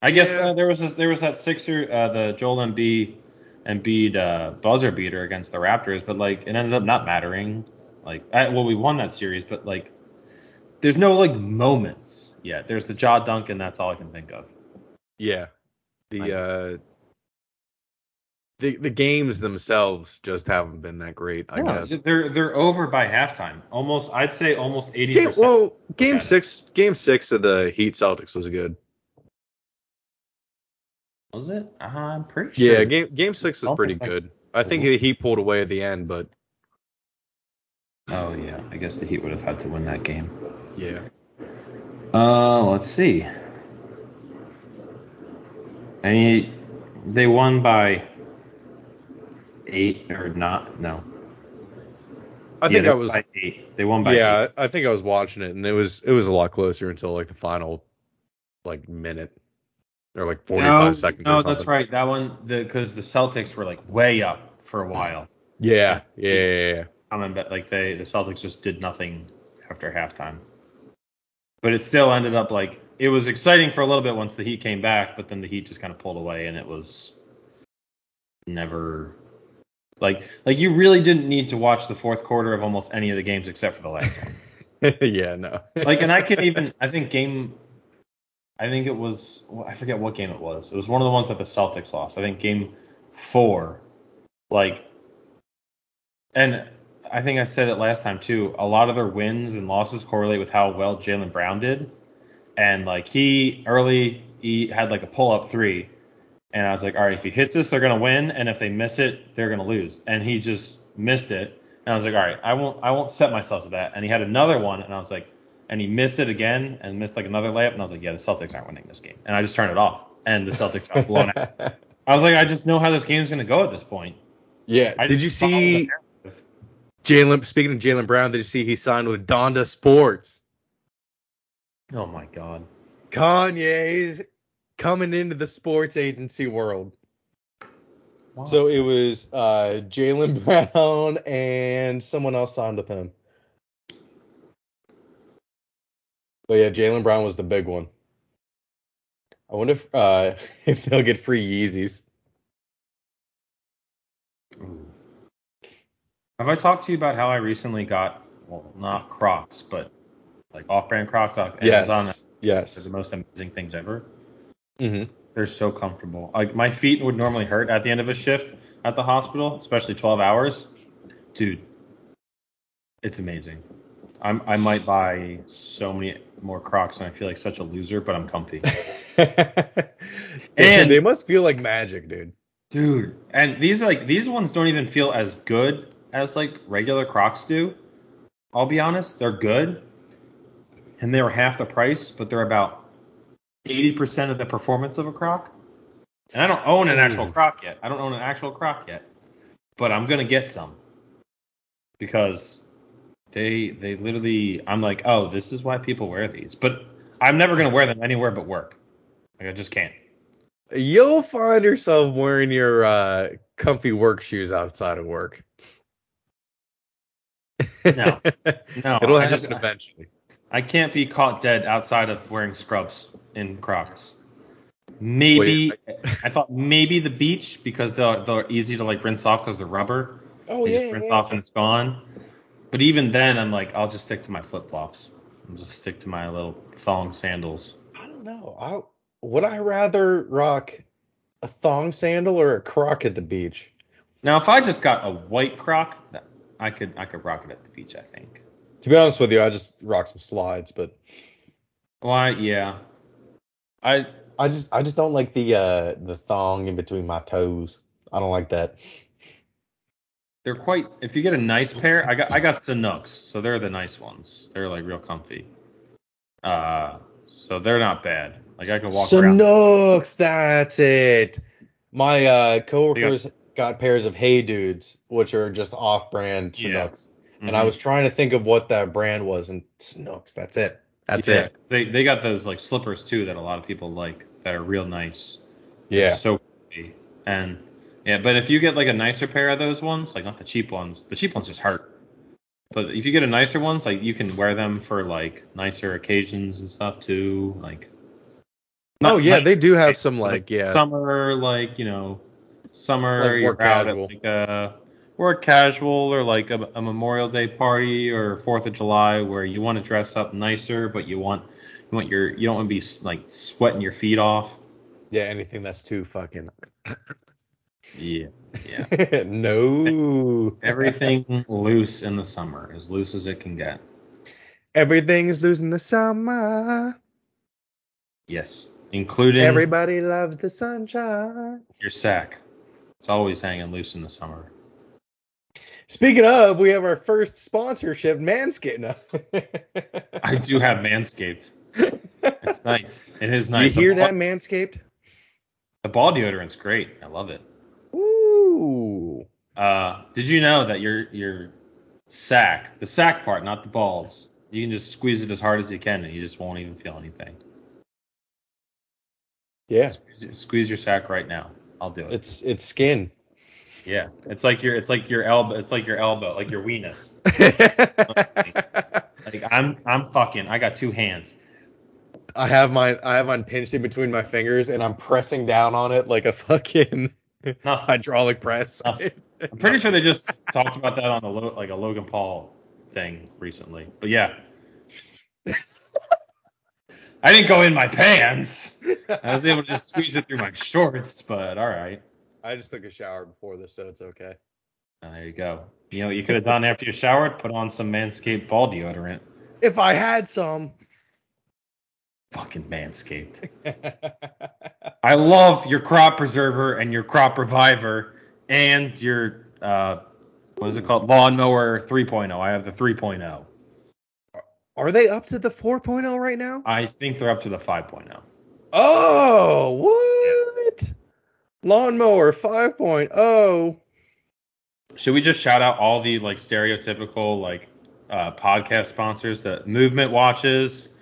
I guess Yeah. uh, there was this, there was that Sixer uh, the Joel Embiid Embiid uh, buzzer beater against the Raptors, but like it ended up not mattering. Like I, well we won that series, but like there's no like moments yet. There's the Jaw Duncan. That's all I can think of. Yeah, the uh, the the games themselves just haven't been that great. I No, guess. they're they're over by halftime. Almost, I'd say almost eighty Game, well, game six, game six of the Heat Celtics was good. Was it? Uh, I'm pretty sure. Yeah, game game six was pretty like- good. I think the Heat pulled away at the end, but Oh yeah, I guess the Heat would have had to win that game. yeah. Uh, let's see. Any, they won by eight or not? No. I Yeah, think they I was by eight. They won by eight. yeah, I think I was watching it and it was it was a lot closer until like the final like minute or like 45 no, seconds No, or something. that's right. That one, because the, Celtics were like way up for a mm. while. Yeah, yeah, yeah, yeah. coming back. Like they, the Celtics just did nothing after halftime. But it still ended up like it was exciting for a little bit once the Heat came back, but then the Heat just kind of pulled away, and it was never Like like you really didn't need to watch the fourth quarter of almost any of the games except for the last one. yeah, no. like and I can even I think game I think it was I forget what game it was. It was one of the ones that the Celtics lost. I think game 4 like and I think I said it last time too. A lot of their wins and losses correlate with how well Jaylen Brown did. And like he early he had like a pull up three and I was like, all right, if he hits this, they're gonna win, and if they miss it, they're gonna lose. And he just missed it, and I was like, all right, I won't, I won't set myself to that. And he had another one, and I was like, and he missed it again, and missed like another layup, and I was like, yeah, the Celtics aren't winning this game, and I just turned it off, and the Celtics got blown out. I was like, I just know how this game's gonna go at this point. Yeah. I did you just follow the see. Jaylen? Speaking of Jaylen Brown, did you see he signed with Donda Sports? Oh my god. Kanye's coming into the sports agency world. Wow. So it was uh, Jaylen Brown and someone else signed with him. But yeah, Jaylen Brown was the big one. I wonder if uh, if they'll get free Yeezys. Have I talked to you about how I recently got well, not Crocs, but like off-brand Crocs off Amazon? Yes. They're Yes. the most amazing things ever. Hmm They're so comfortable. Like my feet would normally hurt at the end of a shift at the hospital, especially 12 hours. Dude, it's amazing. I'm I might buy so many more Crocs and I feel like such a loser, but I'm comfy. and they must feel like magic, dude. Dude, and these like these ones don't even feel as good as like regular Crocs do. I'll be honest, they're good. And they were half the price, but they're about 80% of the performance of a Croc. And I don't own an actual. Croc yet. I don't own an actual Croc yet. But I'm gonna get some. Because they they literally I'm like, oh, this is why people wear these. But I'm never gonna wear them anywhere but work. Like I just can't. You'll find yourself wearing your uh, comfy work shoes outside of work. No. No, It'll I happen just- eventually. I can't be caught dead outside of wearing scrubs in Crocs. Maybe I thought maybe the beach because they're they're easy to like rinse off because they're rubber. Oh you just rinse off and it's gone. But even then, I'm like, I'll just stick to my flip flops. I'll just stick to my little thong sandals. I don't know. I would I rather rock a thong sandal or a croc at the beach? Now, if I just got a white Croc, I could I could rock it at the beach. I think. To be honest with you, I just rock some slides, but Why? Yeah. I I just I just don't like the uh the thong in between my toes. I don't like that. they're quite. If you get a nice pair, I got I got Sanuks, so they're the nice ones. They're like real comfy. Uh, so they're not bad. Like I can walk around. Sanuks, that's it. My uh coworkers got pairs of Hey Dudes, which are just off-brand Yeah. Sanuks, and I Mhm. was trying to think of what that brand was, and Sanuks, that's it. That's Yeah, it. They they got those like slippers too that a lot of people like that are real nice. Yeah. So comfy. and yeah, but if you get like a nicer pair of those ones, like not the cheap ones, the cheap ones just hurt. But if you get a nicer ones, like you can wear them for like nicer occasions and stuff too, like. oh yeah, nice they do have some like yeah. summer, like you know, summer Like you're out casual. at like a work casual or like a, a Memorial Day party or Fourth of July where you want to dress up nicer, but you want you want your you don't want to be like sweating your feet off. Yeah, anything that's too fucking. Yeah, yeah. no. Everything loose in the summer, as loose as it can get. Everything's in the summer. Yes, including Everybody loves the sunshine. your sack. It's always hanging loose in the summer. Speaking of, we have our first sponsorship, Manscaped. I do have Manscaped. It's nice. It is nice. You hear The that, Manscaped? The ball deodorant's great. I love it. Ooh. Uh, did you know that your your sack, the sack part, not the balls, you can just squeeze it as hard as you can and you just won't even feel anything. Yeah. Squeeze, squeeze your sack right now. I'll do it. It's it's skin. Yeah, it's like your it's like your elbow, it's like your elbow, like your weenus. Like I'm I'm fucking. I got two hands. I have my I have mine pinched in between my fingers and I'm pressing down on it like a fucking Nothing. Hydraulic press. Nothing. I'm pretty sure they just talked about that on a like a Logan Paul thing recently. But yeah. I didn't go in my pants. I was able to just squeeze it through my shorts, but all right. I just took a shower before this, so it's okay. Uh, there you go. You know what you could have done after you showered? Put on some Manscaped ball deodorant. If I had some. Fucking Manscaped. I love your crop preserver and your crop reviver and your uh what is it called? Lawnmower 3.0. I have the 3.0. Are they up to the 4.0 right now? I think they're up to the 5.0. Oh, what? Lawnmower 5.0. Should we just shout out all the like stereotypical like uh, podcast sponsors that Movement Watches,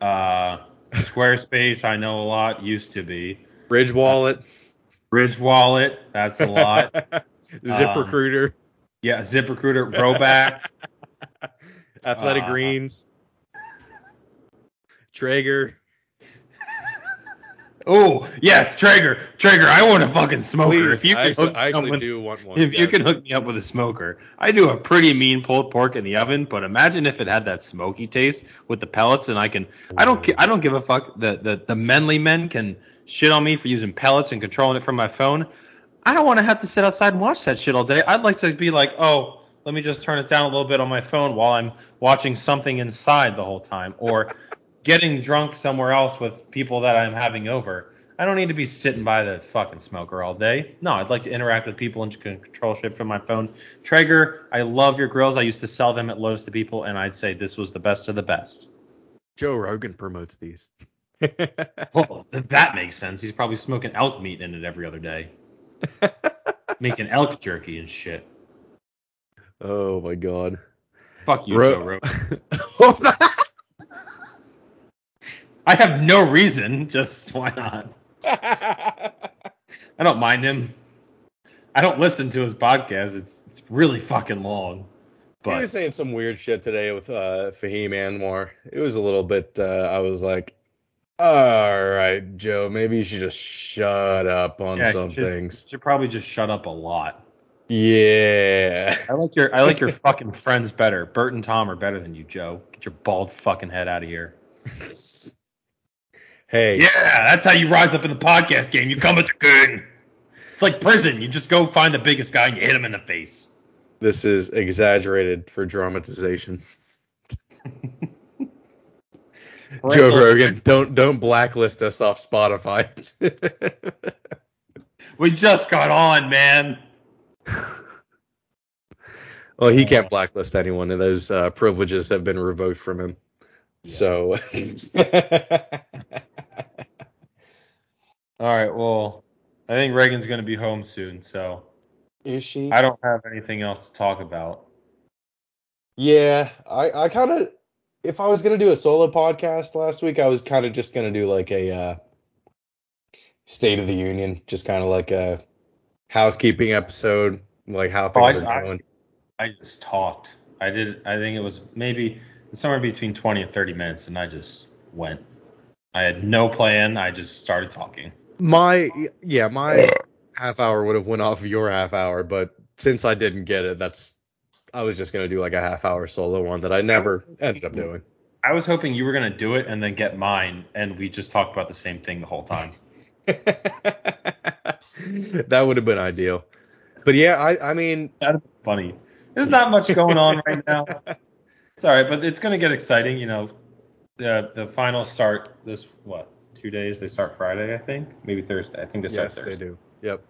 uh, Squarespace, I know a lot used to be. Bridge Wallet. Bridge Wallet, that's a lot. ZipRecruiter. yeah, ZipRecruiter, Rhoback. Athletic Uh, Greens. Traeger. Oh yes, Traeger, Traeger. I want a fucking smoker. Please, if you I can actually, hook I actually with- do want one. if you can hook me up with a smoker, I do a pretty mean pulled pork in the oven. But imagine if it had that smoky taste with the pellets, and I can. I don't. I don't give a fuck. The the the Menly men can shit on me for using pellets and controlling it from my phone. I don't want to have to sit outside and watch that shit all day. I'd like to be like, oh, let me just turn it down a little bit on my phone while I'm watching something inside the whole time, or getting drunk somewhere else with people that I'm having over. I don't need to be sitting by the fucking smoker all day. No, I'd like to interact with people and control shit from my phone. Traeger, I love your grills. I used to sell them at Lowe's to people, and I'd say this was the best of the best. Joe Rogan promotes these. Well, oh, that makes sense. He's probably smoking elk meat in it every other day, making elk jerky and shit. oh my god. Fuck you, Ro- Joe Rogan. I have no reason. Just why not? I don't mind him. I don't listen to his podcast. It's it's really fucking long. he was saying some weird shit today with uh, Fahim Anwar. It was a little bit. Uh, I was like, all right, Joe, maybe you should just shut up on yeah, some should, things. should probably just shut up a lot. Yeah. I like your I like your fucking friends better. Bert and Tom are better than you, Joe. Get your bald fucking head out of here. hey. Yeah, that's how you rise up in the podcast game. You come at the king. It's like prison. You just go find the biggest guy and you hit him in the face. This is exaggerated for dramatization. Joe Rogan, don't don't blacklist us off Spotify. We just got on, man. well, he can't blacklist anyone, and those uh, privileges have been revoked from him. So. All right, well, I think Reagan's going to be home soon, so is she? I don't have anything else to talk about. Yeah, I, I kind of, if I was gonna do a solo podcast last week, I was kind of just gonna do like a uh, State of the Union, just kind of like a housekeeping episode, like how Oh, things I- are I- going. I just talked. I did. I think it was maybe somewhere between 20 and 30 minutes, and I just went. I had no plan. I just started talking. My yeah, my half hour would have went off of your half hour, but since I didn't get it, that's I was just gonna do like a half hour solo one that I never ended up doing. I was hoping you were gonna do it and then get mine, and we just talked about the same thing the whole time. that would have been ideal. But yeah, I I mean That'd funny. There's not much going on right now. It's all right, but it's gonna get exciting. You know, the the finals start this what two days? They start Friday, I think, maybe Thursday. I think they start yes, they do. Yep.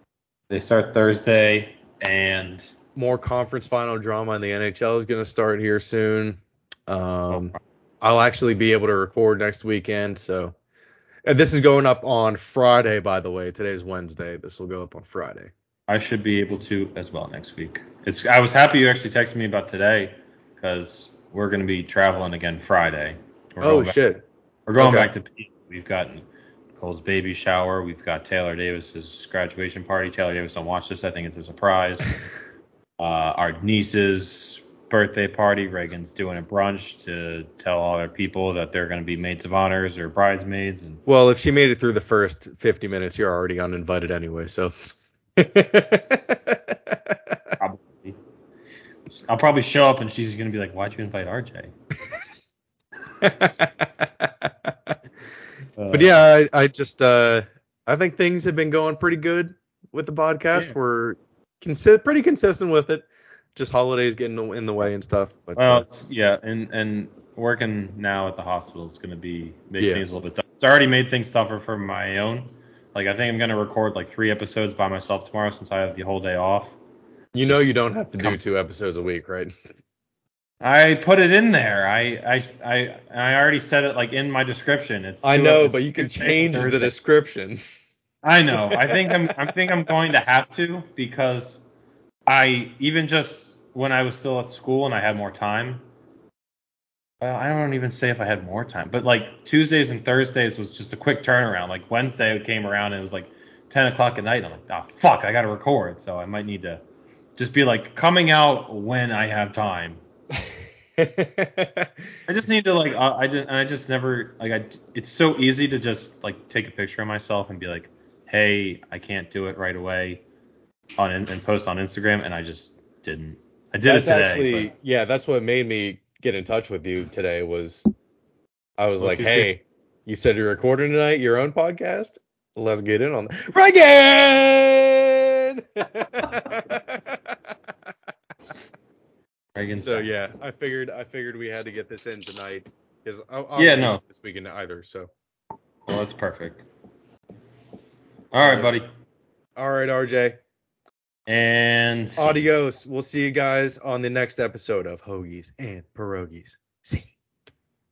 They start Thursday, and more conference final drama in the NHL is going to start here soon. Um, I'll actually be able to record next weekend. So, and this is going up on Friday, by the way. Today's Wednesday. This will go up on Friday. I should be able to as well next week. It's I was happy you actually texted me about today because we're gonna be traveling again Friday. We're Oh going back- shit. We're going Okay. back to Pete. We've got Cole's baby shower. We've got Taylor Davis's graduation party. Taylor Davis don't watch this. I think it's a surprise. uh, our niece's birthday party. Reagan's doing a brunch to tell all their people that they're going to be maids of honors or bridesmaids. And Well, if she made it through the first 50 minutes, you're already uninvited anyway. So Probably. I'll probably show up and she's gonna be like, "Why'd you invite RJ?" but yeah, I, I just uh I think things have been going pretty good with the podcast. Yeah. We're consi- pretty consistent with it. Just holidays getting in the- way and stuff. But Well, uh, yeah, and and working now at the hospital is gonna be make Yeah. things a little bit tough. It's already made things tougher for my own. Like I think I'm gonna record like three episodes by myself tomorrow since I have the whole day off. you know you don't have to do two episodes a week, right? I put it in there. I I I I already said it like in my description. It's I know, but you can change the description. I know. I think I'm I think I'm going to have to because I even just when I was still at school and I had more time. Well, I don't even say if I had more time, but like Tuesdays and Thursdays was just a quick turnaround. Like Wednesday came around and it was like 10 o'clock at night. And I'm like, oh fuck, I got to record. So I might need to just be like coming out when I have time. I just need to like uh, I just I just never like I it's so easy to just like take a picture of myself and be like, hey, I can't do it right away on and post on Instagram, and I just didn't. I did that's it today. actually but- yeah, that's what made me get in touch with you today was I was Well, like, hey, you said you're recording tonight, your own podcast? Let's get in on that. Reagan! So yeah, I figured I figured we had to get this in tonight because Yeah, no. this weekend either. So Well, that's perfect. All right, buddy. all right, RJ. And Adios. We'll see you guys on the next episode of Hoagies and Pierogis. See.